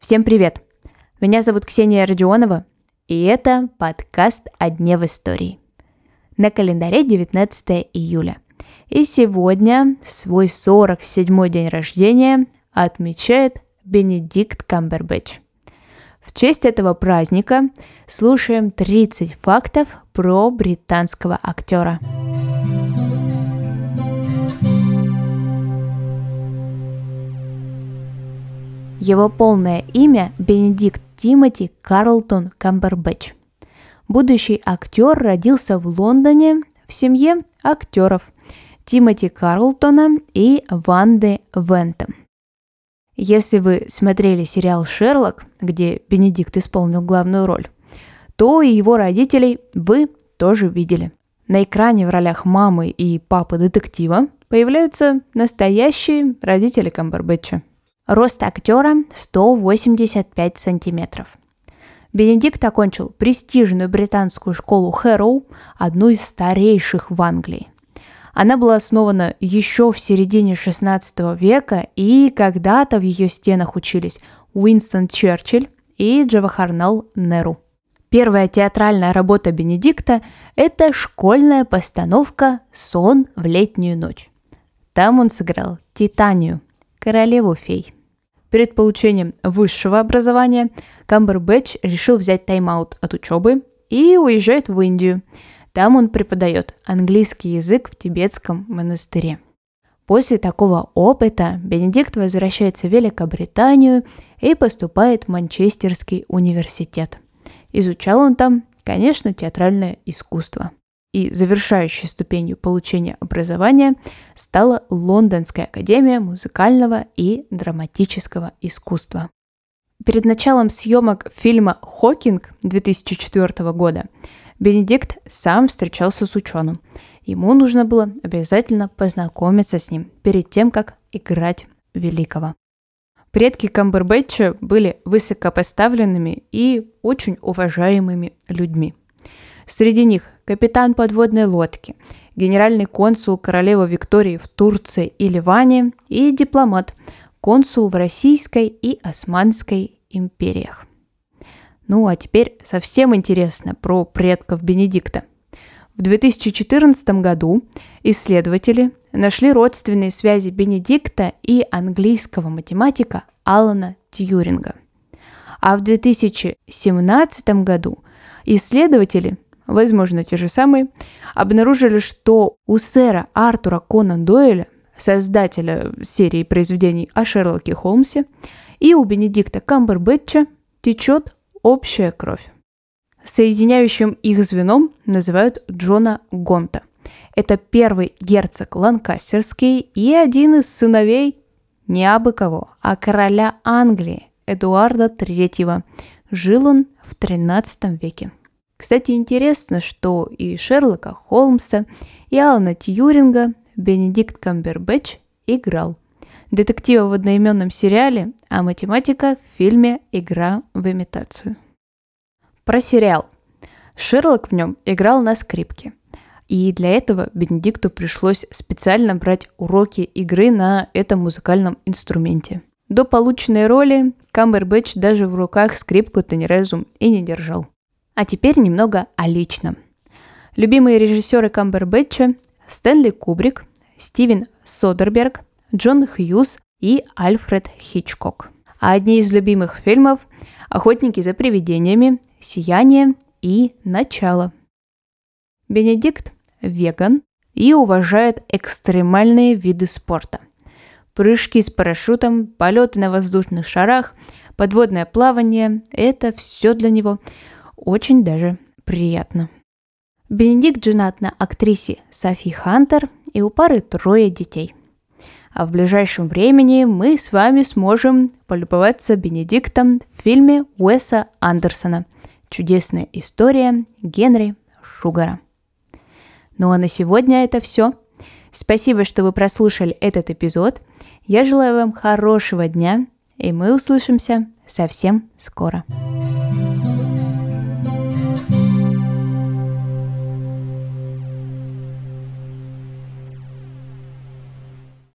Всем привет! Меня зовут Ксения Родионова, и это подкаст «О дне в истории». На календаре 19 июля. И сегодня свой 47-й день рождения отмечает Бенедикт Камбербэтч. В честь этого праздника слушаем 30 фактов про британского актера. Его полное имя Бенедикт Тимоти Карлтон Камбербэтч. Будущий актер родился в Лондоне в семье актеров Тимоти Карлтона и Ванды Вентом. Если вы смотрели сериал «Шерлок», где Бенедикт исполнил главную роль, то и его родителей вы тоже видели. На экране в ролях мамы и папы детектива появляются настоящие родители Камбербэтча. Рост актера 185 сантиметров. Бенедикт окончил престижную британскую школу Хэроу, одну из старейших в Англии. Она была основана еще в середине 16 века, и когда-то в ее стенах учились Уинстон Черчилль и Джавахарнал Неру. Первая театральная работа Бенедикта – это школьная постановка «Сон в летнюю ночь». Там он сыграл Титанию, королеву фей – Перед получением высшего образования Камбербэтч решил взять тайм-аут от учебы и уезжает в Индию. Там он преподает английский язык в тибетском монастыре. После такого опыта Бенедикт возвращается в Великобританию и поступает в Манчестерский университет. Изучал он там, конечно, театральное искусство и завершающей ступенью получения образования стала Лондонская академия музыкального и драматического искусства. Перед началом съемок фильма «Хокинг» 2004 года Бенедикт сам встречался с ученым. Ему нужно было обязательно познакомиться с ним перед тем, как играть великого. Предки Камбербэтча были высокопоставленными и очень уважаемыми людьми. Среди них капитан подводной лодки, генеральный консул королевы Виктории в Турции и Ливане и дипломат, консул в Российской и Османской империях. Ну а теперь совсем интересно про предков Бенедикта. В 2014 году исследователи нашли родственные связи Бенедикта и английского математика Алана Тьюринга. А в 2017 году исследователи возможно, те же самые, обнаружили, что у сэра Артура Конан Дойля, создателя серии произведений о Шерлоке Холмсе, и у Бенедикта Камбербэтча течет общая кровь. Соединяющим их звеном называют Джона Гонта. Это первый герцог Ланкастерский и один из сыновей не абы кого, а короля Англии Эдуарда III. Жил он в XIII веке. Кстати, интересно, что и Шерлока Холмса, и Алана Тьюринга Бенедикт Камбербэтч играл. Детектива в одноименном сериале, а математика в фильме «Игра в имитацию». Про сериал. Шерлок в нем играл на скрипке. И для этого Бенедикту пришлось специально брать уроки игры на этом музыкальном инструменте. До полученной роли Камбербэтч даже в руках скрипку-то ни разу и не держал. А теперь немного о личном. Любимые режиссеры Камбербэтча – Стэнли Кубрик, Стивен Содерберг, Джон Хьюз и Альфред Хичкок. А одни из любимых фильмов – «Охотники за привидениями», «Сияние» и «Начало». Бенедикт – веган и уважает экстремальные виды спорта. Прыжки с парашютом, полеты на воздушных шарах, подводное плавание – это все для него – очень даже приятно. Бенедикт женат на актрисе Софи Хантер, и у пары трое детей. А в ближайшем времени мы с вами сможем полюбоваться Бенедиктом в фильме Уэса Андерсона «Чудесная история Генри Шугара». Ну а на сегодня это все. Спасибо, что вы прослушали этот эпизод. Я желаю вам хорошего дня, и мы услышимся совсем скоро.